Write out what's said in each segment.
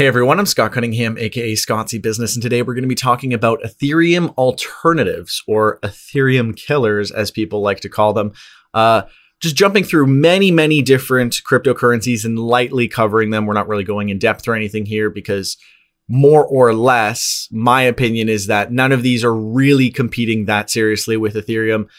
Hey everyone, I'm Scott Cunningham, aka Scottsy Business, and today we're going to be talking about Ethereum alternatives or Ethereum killers, as people like to call them. Uh, just jumping through many, many different cryptocurrencies and lightly covering them. We're not really going in depth or anything here because more or less, my opinion is that none of these are really competing that seriously with Ethereum.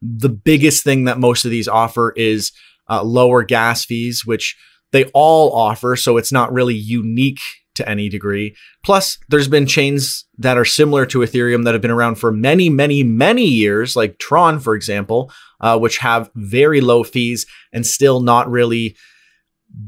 The biggest thing that most of these offer is uh, lower gas fees, which they all offer, so it's not really unique to any degree. Plus, there's been chains that are similar to Ethereum that have been around for many, many, many years, like Tron, for example, uh, which have very low fees and still not really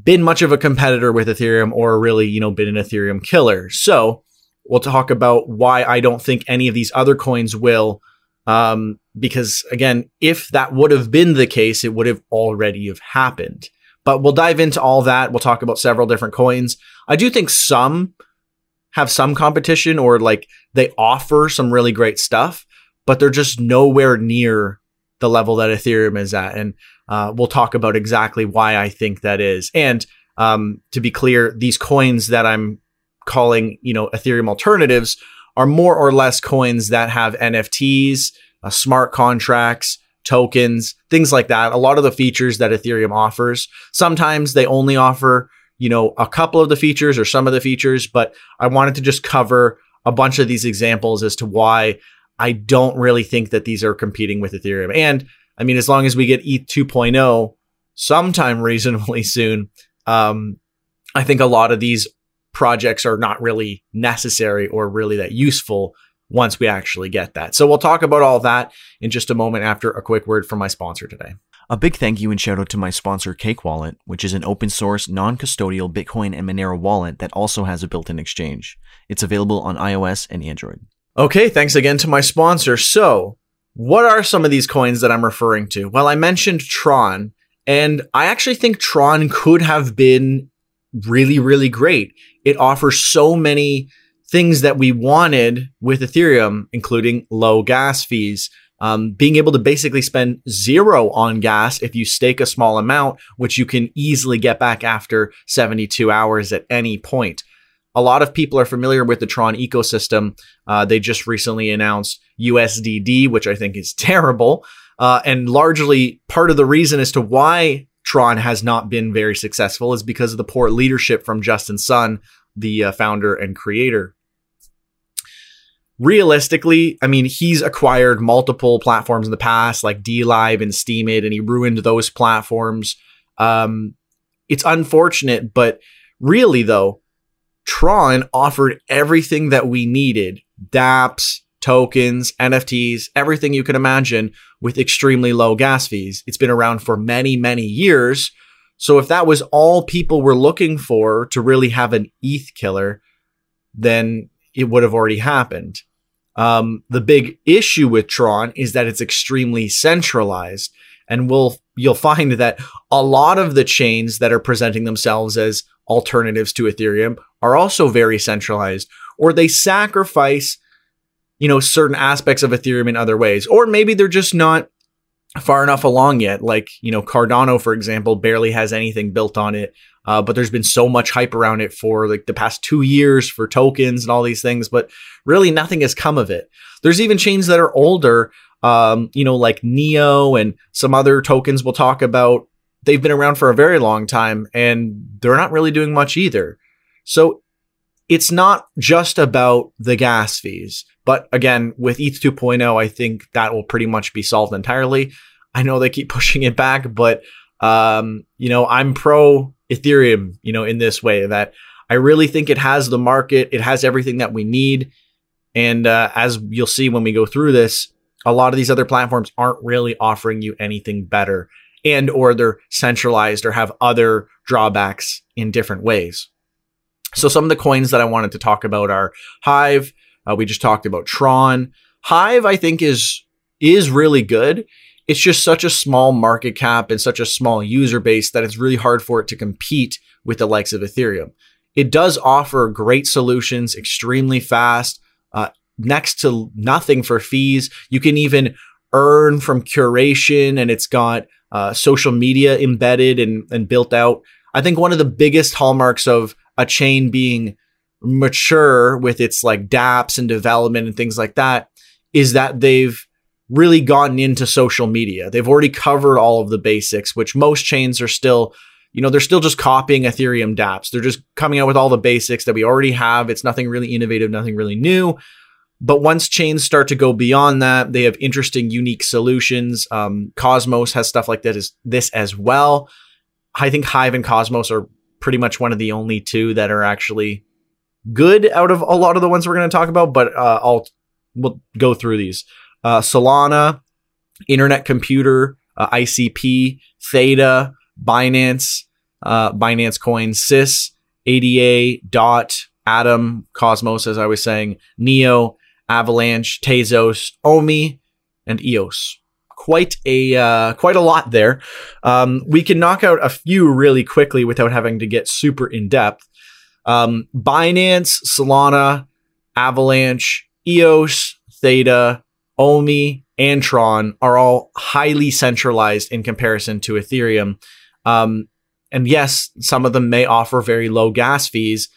been much of a competitor with Ethereum or really, you know, been an Ethereum killer. So we'll talk about why I don't think any of these other coins will. Um, because again, if that would have been the case, it would have already have happened. But we'll dive into all that. We'll talk about several different coins. I do think some have some competition or like they offer some really great stuff, but they're just nowhere near the level that Ethereum is at. And uh, we'll talk about exactly why I think that is. And um, to be clear, these coins that I'm calling, you know, Ethereum alternatives are more or less coins that have NFTs, uh, smart contracts, tokens, things like that. A lot of the features that Ethereum offers. Sometimes they only offer, you know, a couple of the features or some of the features, but I wanted to just cover a bunch of these examples as to why I don't really think that these are competing with Ethereum. And I mean, as long as we get ETH 2.0 sometime reasonably soon, um, I think a lot of these projects are not really necessary or really that useful once we actually get that. So we'll talk about all that in just a moment after a quick word from my sponsor today. A big thank you and shout out to my sponsor Cake Wallet, which is an open source, non custodial Bitcoin and Monero wallet that also has a built in exchange. It's available on iOS and Android. Okay, thanks again to my sponsor. So, what are some of these coins that I'm referring to? Well, I mentioned Tron, and I actually think Tron could have been really, really great. It offers so many things that we wanted with Ethereum, including low gas fees, um, being able to basically spend zero on gas if you stake a small amount, which you can easily get back after 72 hours at any point. A lot of people are familiar with the Tron ecosystem. Uh, they just recently announced USDD, which I think is terrible. Uh, and largely part of the reason as to why Tron has not been very successful is because of the poor leadership from Justin Sun, the uh, founder and creator realistically, I mean, he's acquired multiple platforms in the past, like DLive and Steemit, and he ruined those platforms. Um, it's unfortunate, but really, though, Tron offered everything that we needed dApps, tokens, NFTs, everything you can imagine with extremely low gas fees. It's been around for many, many years. So if that was all people were looking for to really have an ETH killer, then it would have already happened. Um, the big issue with Tron is that it's extremely centralized, and we'll you'll find that a lot of the chains that are presenting themselves as alternatives to Ethereum are also very centralized, or they sacrifice, you know, certain aspects of Ethereum in other ways, or maybe they're just not far enough along yet. Like you know, Cardano, for example, barely has anything built on it. Uh, but there's been so much hype around it for like the past two years for tokens and all these things, but really nothing has come of it. There's even chains that are older, um, you know, like Neo and some other tokens we'll talk about. They've been around for a very long time and they're not really doing much either. So it's not just about the gas fees. But again, with ETH 2.0, I think that will pretty much be solved entirely. I know they keep pushing it back, but um, you know, I'm pro Ethereum, you know, in this way that I really think it has the market, it has everything that we need. And uh, as you'll see when we go through this, a lot of these other platforms aren't really offering you anything better and or they're centralized or have other drawbacks in different ways. So some of the coins that I wanted to talk about are Hive. Uh, we just talked about Tron. Hive, I think, is is really good it's just such a small market cap and such a small user base that it's really hard for it to compete with the likes of Ethereum. It does offer great solutions, extremely fast, uh, next to nothing for fees. You can even earn from curation, and it's got uh, social media embedded and, and built out. I think one of the biggest hallmarks of a chain being mature with its like dApps and development and things like that is that they've really gotten into social media. They've already covered all of the basics, which most chains are still, you know, they're still just copying Ethereum dApps. They're just coming out with all the basics that we already have. It's nothing really innovative, nothing really new. But once chains start to go beyond that, they have interesting, unique solutions. Um, Cosmos has stuff like that as this as well. I think Hive and Cosmos are pretty much one of the only two that are actually good out of a lot of the ones we're going to talk about. But uh, I'll we'll go through these. Uh, Solana, Internet Computer, uh, ICP, Theta, Binance, uh, Binance Coin, Sys, ADA, Dot, Atom, Cosmos, as I was saying, Neo, Avalanche, Tezos, Omi, and EOS. Quite a uh, quite a lot there. Um, we can knock out a few really quickly without having to get super in depth. Um, Binance, Solana, Avalanche, EOS, Theta, Omi, and Tron are all highly centralized in comparison to Ethereum. Um, and yes, some of them may offer very low gas fees.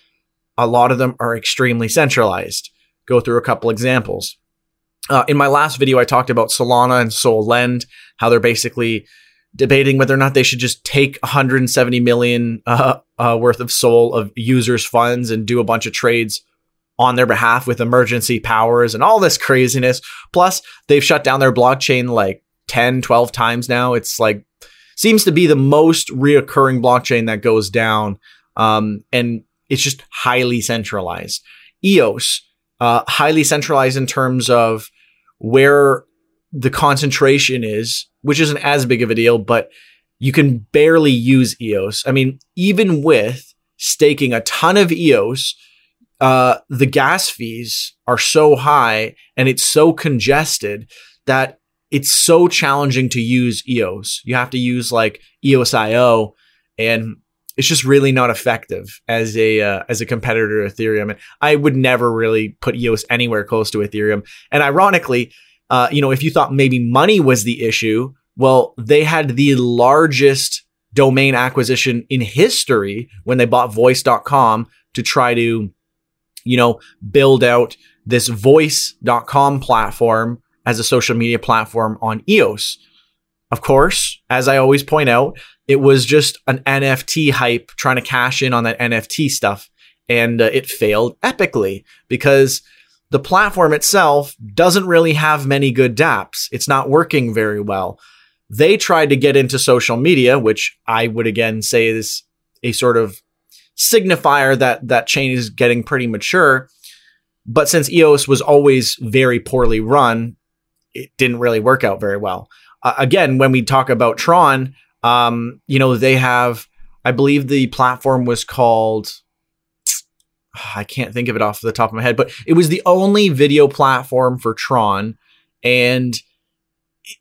A lot of them are extremely centralized go through a couple examples. Uh, in my last video, I talked about Solana and Solend, how they're basically debating whether or not they should just take 170 million uh, uh, worth of SOL of users' funds and do a bunch of trades on their behalf with emergency powers and all this craziness. Plus, they've shut down their blockchain like 10, 12 times now. It's like, seems to be the most reoccurring blockchain that goes down. Um, and it's just highly centralized. EOS, uh, highly centralized in terms of where the concentration is, which isn't as big of a deal, but you can barely use EOS. I mean, even with staking a ton of EOS, uh, the gas fees are so high and it's so congested that it's so challenging to use EOS. You have to use like EOSIO, and it's just really not effective as a uh, as a competitor to Ethereum. And I would never really put EOS anywhere close to Ethereum. And ironically, uh, you know, if you thought maybe money was the issue, well, they had the largest domain acquisition in history when they bought voice.com to try to, you know, build out this voice.com platform as a social media platform on EOS. Of course, as I always point out, it was just an NFT hype trying to cash in on that NFT stuff. And uh, it failed epically because the platform itself doesn't really have many good dApps. It's not working very well. They tried to get into social media, which I would again say is a sort of signifier that that chain is getting pretty mature. But since EOS was always very poorly run, it didn't really work out very well. Uh, again, when we talk about Tron, um, you know, they have, I believe the platform was called, I can't think of it off the top of my head, but it was the only video platform for Tron. And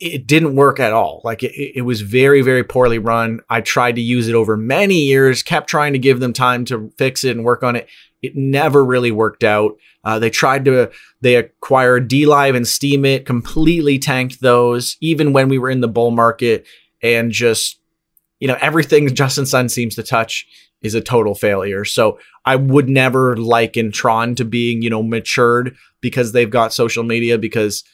it didn't work at all. Like it, it was very, very poorly run. I tried to use it over many years, kept trying to give them time to fix it and work on it. It never really worked out. Uh, they tried to, they acquired DLive and Steemit, completely tanked those, even when we were in the bull market and just you know everything Justin Sun seems to touch is a total failure. So I would never liken Tron to being you know matured because they've got social media because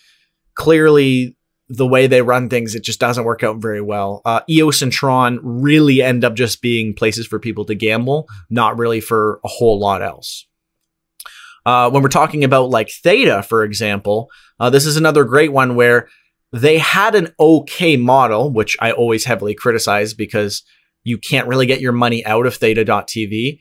clearly the way they run things it just doesn't work out very well. Uh, EOS and Tron really end up just being places for people to gamble, not really for a whole lot else. Uh, when we're talking about like Theta, for example, uh, this is another great one where they had an okay model, which I always heavily criticize because you can't really get your money out of theta.tv.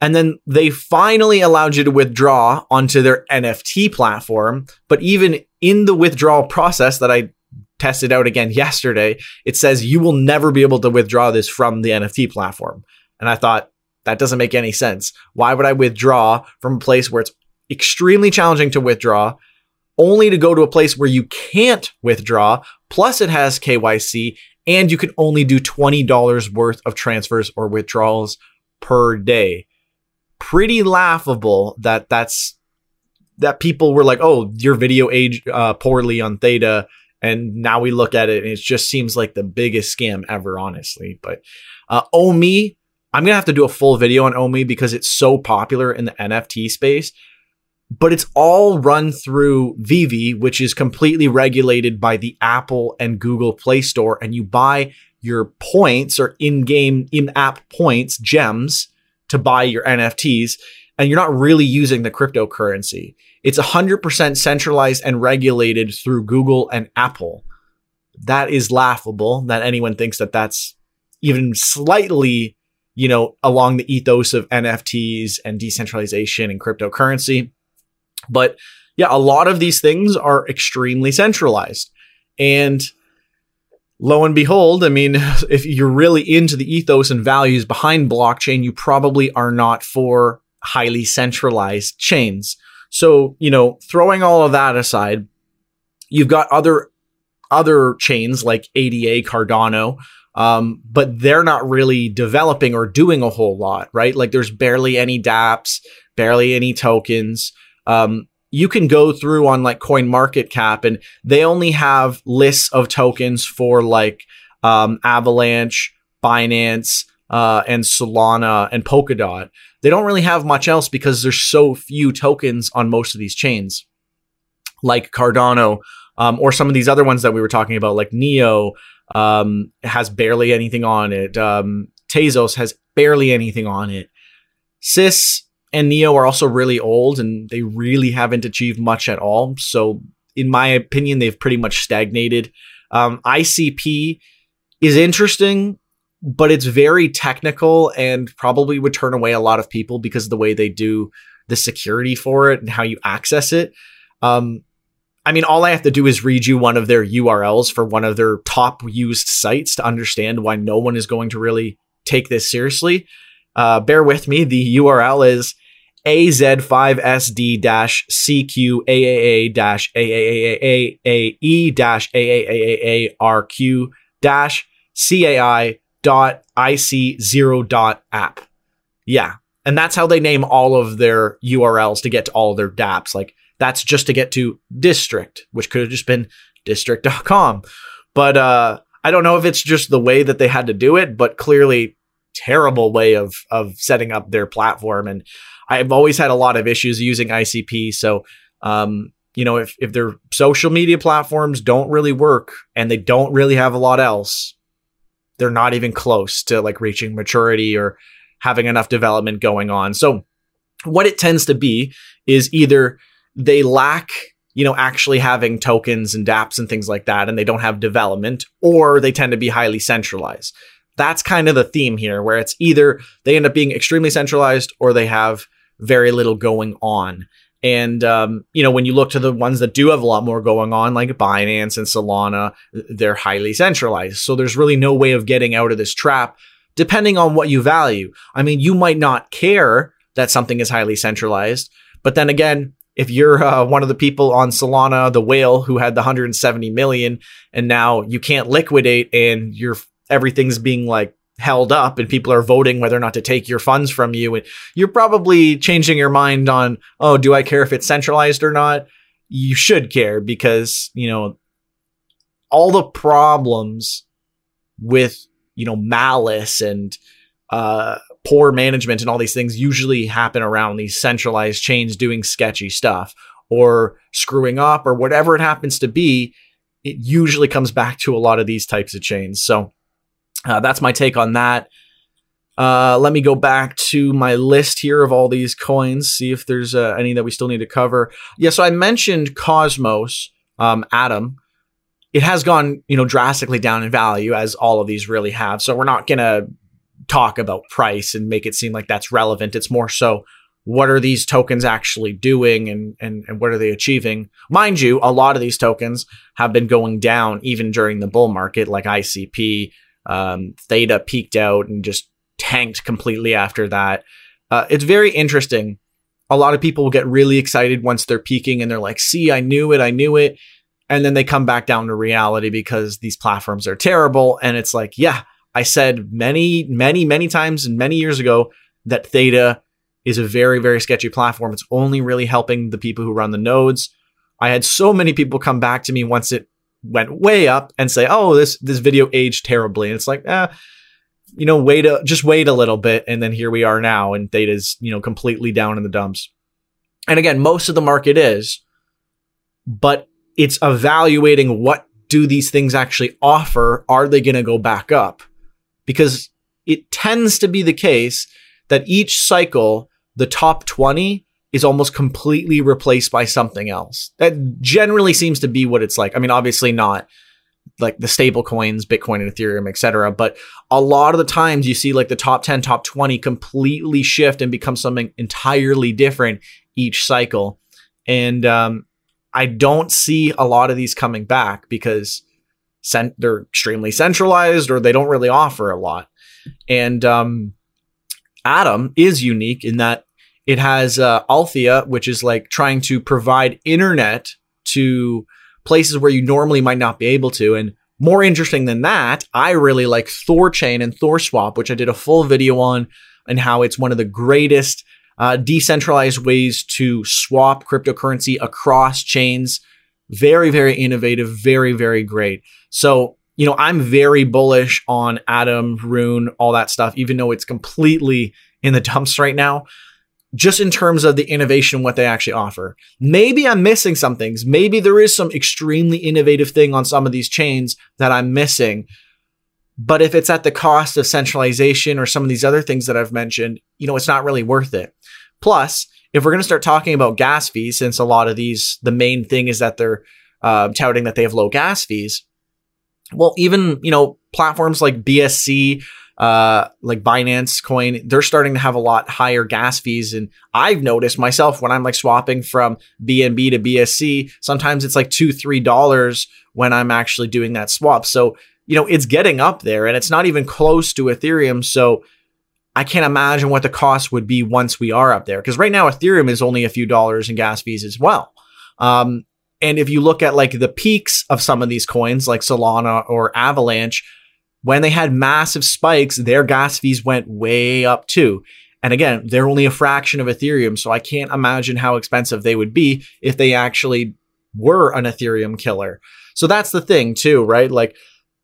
And then they finally allowed you to withdraw onto their NFT platform. But even in the withdrawal process that I tested out again yesterday, it says you will never be able to withdraw this from the NFT platform. And I thought, that doesn't make any sense. Why would I withdraw from a place where it's extremely challenging to withdraw? only to go to a place where you can't withdraw. Plus, it has KYC, and you can only do $20 worth of transfers or withdrawals per day. Pretty laughable that that's that people were like, "Oh, your video aged uh, poorly on Theta," and now we look at it and it just seems like the biggest scam ever, honestly. But uh, Omi, I'm gonna have to do a full video on Omi because it's so popular in the NFT space. But it's all run through VeVe, which is completely regulated by the Apple and Google Play Store, and you buy your points or in-game, in-app points, gems to buy your NFTs, and you're not really using the cryptocurrency. It's 100% centralized and regulated through Google and Apple. That is laughable that anyone thinks that that's even slightly, you know, along the ethos of NFTs and decentralization and cryptocurrency. But yeah, a lot of these things are extremely centralized. And lo and behold, I mean, if you're really into the ethos and values behind blockchain, you probably are not for highly centralized chains. So, you know, throwing all of that aside, you've got other other chains like ADA, Cardano, um, but they're not really developing or doing a whole lot, right? Like there's barely any DApps, barely any tokens. Um, you can go through on like Coin Market Cap, and they only have lists of tokens for like um, Avalanche, Binance, uh, and Solana and Polkadot. They don't really have much else because there's so few tokens on most of these chains, like Cardano, um, or some of these other ones that we were talking about, like Neo um, has barely anything on it. Um, Tezos has barely anything on it. Sys and Neo are also really old and they really haven't achieved much at all. So, in my opinion, they've pretty much stagnated. Um, ICP is interesting but it's very technical and probably would turn away a lot of people because of the way they do the security for it and how you access it. Um, I mean, all I have to do is read you one of their URLs for one of their top used sites to understand why no one is going to really take this seriously. Uh, bear with me. The URL is AZ5SD-CQAAA-AAAE-AAAARQ-CAI dot ic zero dot app. Yeah. And that's how they name all of their URLs to get to all their dApps. Like that's just to get to Distrikt, which could have just been district.com. But uh I don't know if it's just the way that they had to do it, but clearly terrible way of of setting up their platform. And I've always had a lot of issues using ICP. So um, you know, if if their social media platforms don't really work and they don't really have a lot else, they're not even close to like reaching maturity or having enough development going on. So what it tends to be is either they lack you know actually having tokens and dapps and things like that and they don't have development or they tend to be highly centralized that's kind of the theme here where it's either they end up being extremely centralized or they have very little going on and um, you know, when you look to the ones that do have a lot more going on, like Binance and Solana, they're highly centralized. So there's really no way of getting out of this trap, depending on what you value. I mean, you might not care that something is highly centralized, but then again, if you're uh, one of the people on Solana, the whale who had the 170 million, and now you can't liquidate, and your everything's being like held up and people are voting whether or not to take your funds from you and you're probably changing your mind on oh do i care if it's centralized or not? You should care because you know all the problems with you know malice and uh, poor management and all these things usually happen around these centralized chains doing sketchy stuff or screwing up or whatever it happens to be it usually comes back to a lot of these types of chains. So uh, that's my take on that. Uh, let me go back to my list here of all these coins, see if there's uh, any that we still need to cover. Yeah, so I mentioned Cosmos, um, Atom. It has gone, you know, drastically down in value, as all of these really have. So we're not gonna talk about price and make it seem like that's relevant. It's more so what are these tokens actually doing and, and, and what are they achieving? Mind you, a lot of these tokens have been going down even during the bull market, like ICP, um, Theta peaked out and just tanked completely after that. Uh, it's very interesting. A lot of people will get really excited once they're peaking and they're like, see, I knew it, I knew it. And then they come back down to reality because these platforms are terrible. And it's like, yeah, I said many, many, many times and many years ago that Theta is a very, very sketchy platform. It's only really helping the people who run the nodes. I had so many people come back to me once it went way up and say, "Oh, this this video aged terribly." And it's like, eh, you know, wait a, just wait a little bit. And then here we are now and theta's, you know, completely down in the dumps. And again, most of the market is, but it's evaluating what do these things actually offer? Are they going to go back up? Because it tends to be the case that each cycle, the top 20 is almost completely replaced by something else. That generally seems to be what it's like. I mean, obviously not like the stable coins, Bitcoin and Ethereum, etc. But a lot of the times you see like the top 10, top 20 completely shift and become something entirely different each cycle. And um, I don't see a lot of these coming back because cent- they're extremely centralized or they don't really offer a lot. And um, Atom is unique in that it has uh, Althea, which is like trying to provide internet to places where you normally might not be able to. And more interesting than that, I really like Thorchain and ThorSwap, which I did a full video on, and how it's one of the greatest uh, decentralized ways to swap cryptocurrency across chains. Very, very innovative, very, very great. So, you know, I'm very bullish on Atom, Rune, all that stuff, even though it's completely in the dumps right now just in terms of the innovation, what they actually offer. Maybe I'm missing some things. Maybe there is some extremely innovative thing on some of these chains that I'm missing. But if it's at the cost of centralization or some of these other things that I've mentioned, you know, it's not really worth it. Plus, if we're going to start talking about gas fees, since a lot of these, the main thing is that they're uh, touting that they have low gas fees. Well, even, you know, platforms like BSC uh, like Binance Coin, they're starting to have a lot higher gas fees. And I've noticed myself when I'm like swapping from BNB to BSC, sometimes it's like two, three dollars when I'm actually doing that swap. So, you know, it's getting up there and it's not even close to Ethereum. So I can't imagine what the cost would be once we are up there. Because right now, Ethereum is only a few dollars in gas fees as well. Um, and if you look at like the peaks of some of these coins, like Solana or Avalanche, when they had massive spikes, their gas fees went way up too. And again, they're only a fraction of Ethereum, so I can't imagine how expensive they would be if they actually were an Ethereum killer. So that's the thing too, right? Like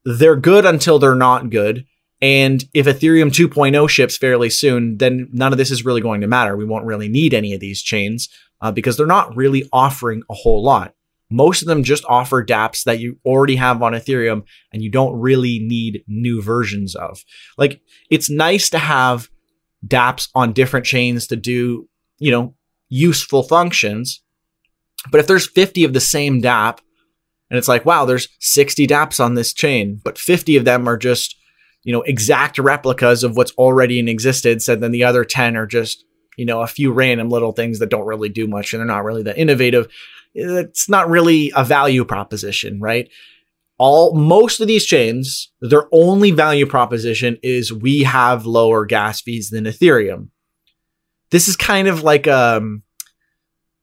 they're good until they're not good. And if Ethereum 2.0 ships fairly soon, then none of this is really going to matter. We won't really need any of these chains uh, because they're not really offering a whole lot. Most of them just offer dApps that you already have on Ethereum and you don't really need new versions of. Like it's nice to have dApps on different chains to do, you know, useful functions. But if there's 50 of the same dApp and it's like, wow, there's 60 dApps on this chain, but 50 of them are just, you know, exact replicas of what's already in existence. And then the other 10 are just, you know, a few random little things that don't really do much and they're not really that innovative it's not really a value proposition, right? All most of these chains, their only value proposition is we have lower gas fees than Ethereum. This is kind of like a, um,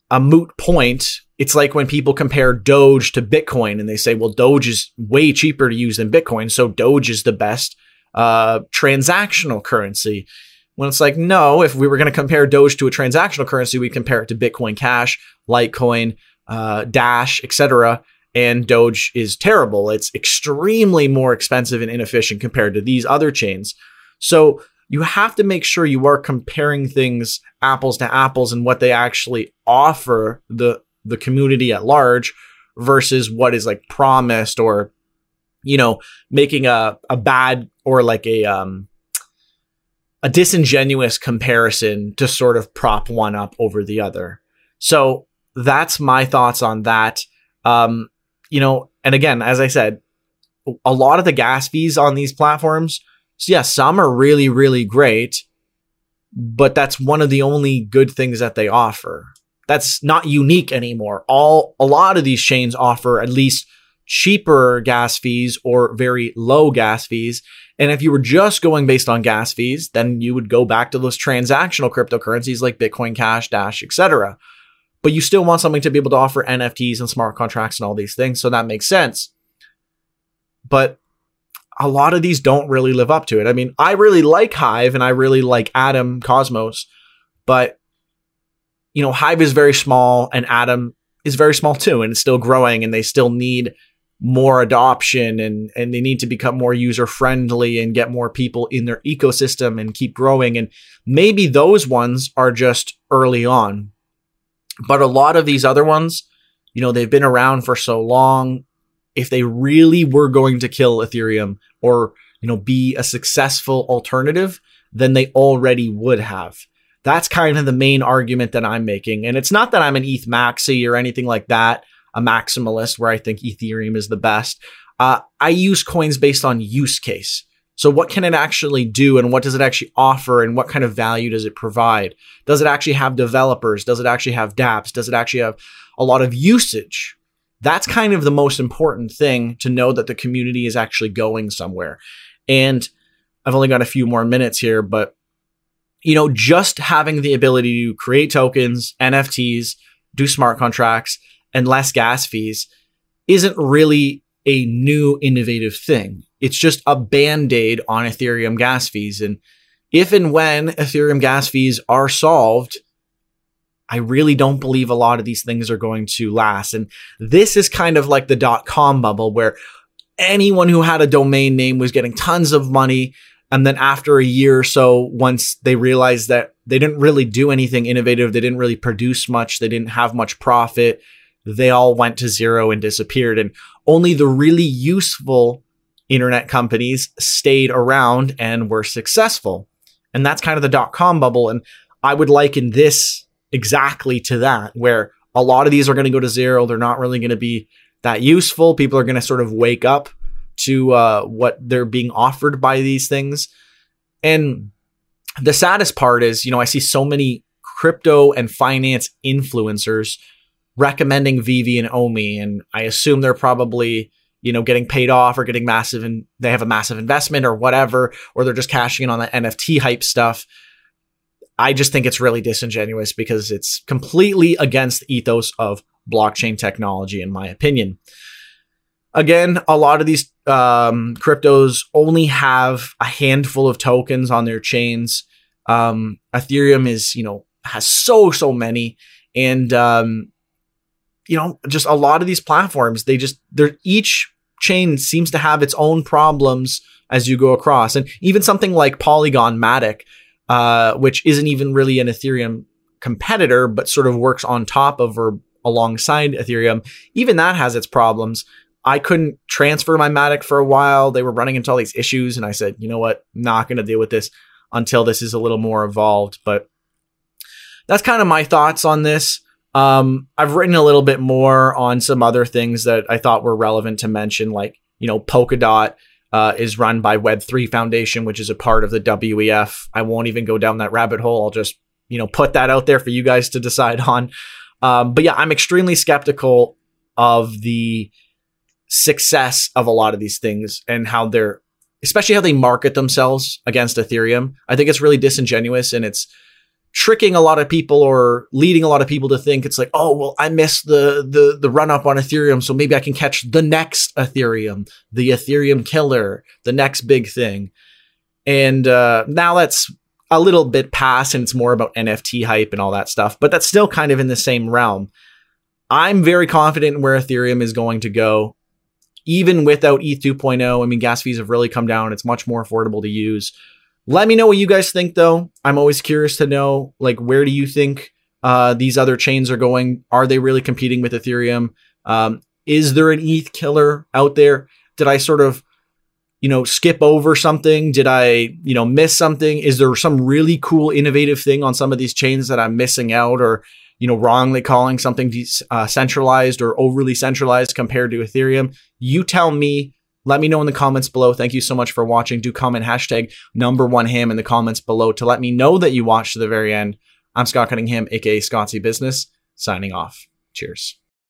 a moot point. It's like when people compare Doge to Bitcoin and they say, well, Doge is way cheaper to use than Bitcoin, so Doge is the best uh, transactional currency. When it's like, no, if we were going to compare Doge to a transactional currency, we'd compare it to Bitcoin Cash, Litecoin, uh, Dash, etc. And Doge is terrible. It's extremely more expensive and inefficient compared to these other chains. So you have to make sure you are comparing things apples to apples and what they actually offer the the community at large versus what is like promised or you know making a a bad or like a um a disingenuous comparison to sort of prop one up over the other. So that's my thoughts on that. Um, you know, and again, as I said, a lot of the gas fees on these platforms, so yeah, some are really, really great, but that's one of the only good things that they offer. That's not unique anymore. All a lot of these chains offer at least cheaper gas fees or very low gas fees. And if you were just going based on gas fees, then you would go back to those transactional cryptocurrencies like Bitcoin Cash, Dash, etc but you still want something to be able to offer NFTs and smart contracts and all these things. So that makes sense. But a lot of these don't really live up to it. I mean, I really like Hive and I really like Atom Cosmos, but you know, Hive is very small and Atom is very small too, and it's still growing, and they still need more adoption and and they need to become more user friendly and get more people in their ecosystem and keep growing and maybe those ones are just early on but a lot of these other ones you know they've been around for so long if they really were going to kill ethereum or you know be a successful alternative then they already would have that's kind of the main argument that i'm making and it's not that i'm an eth maxi or anything like that a maximalist where I think Ethereum is the best. Uh, I use coins based on use case. So, what can it actually do and what does it actually offer and what kind of value does it provide? Does it actually have developers? Does it actually have dApps? Does it actually have a lot of usage? That's kind of the most important thing to know that the community is actually going somewhere. And I've only got a few more minutes here, but you know, just having the ability to create tokens, NFTs, do smart contracts, and less gas fees isn't really a new innovative thing. It's just a band aid on Ethereum gas fees. And if and when Ethereum gas fees are solved, I really don't believe a lot of these things are going to last. And this is kind of like the dot com bubble where anyone who had a domain name was getting tons of money. And then after a year or so, once they realized that they didn't really do anything innovative, they didn't really produce much, they didn't have much profit, they all went to zero and disappeared. And only the really useful internet companies stayed around and were successful. And that's kind of the dot com bubble. And I would liken this exactly to that, where a lot of these are going to go to zero. They're not really going to be that useful. People are going to sort of wake up to uh, what they're being offered by these things. And the saddest part is, you know, I see so many crypto and finance influencers recommending VeVe and Omi, and I assume they're probably you know getting paid off or getting massive and they have a massive investment or whatever, or they're just cashing in on the NFT hype stuff. I just think it's really disingenuous because it's completely against the ethos of blockchain technology, in my opinion. Again, a lot of these um, cryptos only have a handful of tokens on their chains. Um, Ethereum is, you know, has so so many, and um, you know, just a lot of these platforms, they just, they're each chain seems to have its own problems as you go across. And even something like Polygon Matic, uh, which isn't even really an Ethereum competitor, but sort of works on top of or alongside Ethereum, even that has its problems. I couldn't transfer my Matic for a while. They were running into all these issues, and I said, you know what, not going to deal with this until this is a little more evolved. But that's kind of my thoughts on this. Um, I've written a little bit more on some other things that I thought were relevant to mention, like, you know, Polkadot uh, is run by Web3 Foundation, which is a part of the WEF. I won't even go down that rabbit hole. I'll just, you know, put that out there for you guys to decide on. Um, but yeah, I'm extremely skeptical of the success of a lot of these things and how they're, especially how they market themselves against Ethereum. I think it's really disingenuous and it's, tricking a lot of people or leading a lot of people to think it's like, oh, well, I missed the the the run up on Ethereum, so maybe I can catch the next Ethereum, the Ethereum killer, the next big thing. And uh, now that's a little bit past, and it's more about NFT hype and all that stuff. But that's still kind of in the same realm. I'm very confident in where Ethereum is going to go, even without ETH 2.0. I mean, gas fees have really come down; it's much more affordable to use. Let me know what you guys think, though. I'm always curious to know, like, where do you think uh, these other chains are going? Are they really competing with Ethereum? Um, is there an ETH killer out there? Did I sort of, you know, skip over something? Did I, you know, miss something? Is there some really cool, innovative thing on some of these chains that I'm missing out, or you know, wrongly calling something de- uh, centralized or overly centralized compared to Ethereum? You tell me. Let me know in the comments below. Thank you so much for watching. Do comment hashtag number one ham in the comments below to let me know that you watched to the very end. I'm Scott Cunningham, aka Scottsy Business, signing off. Cheers.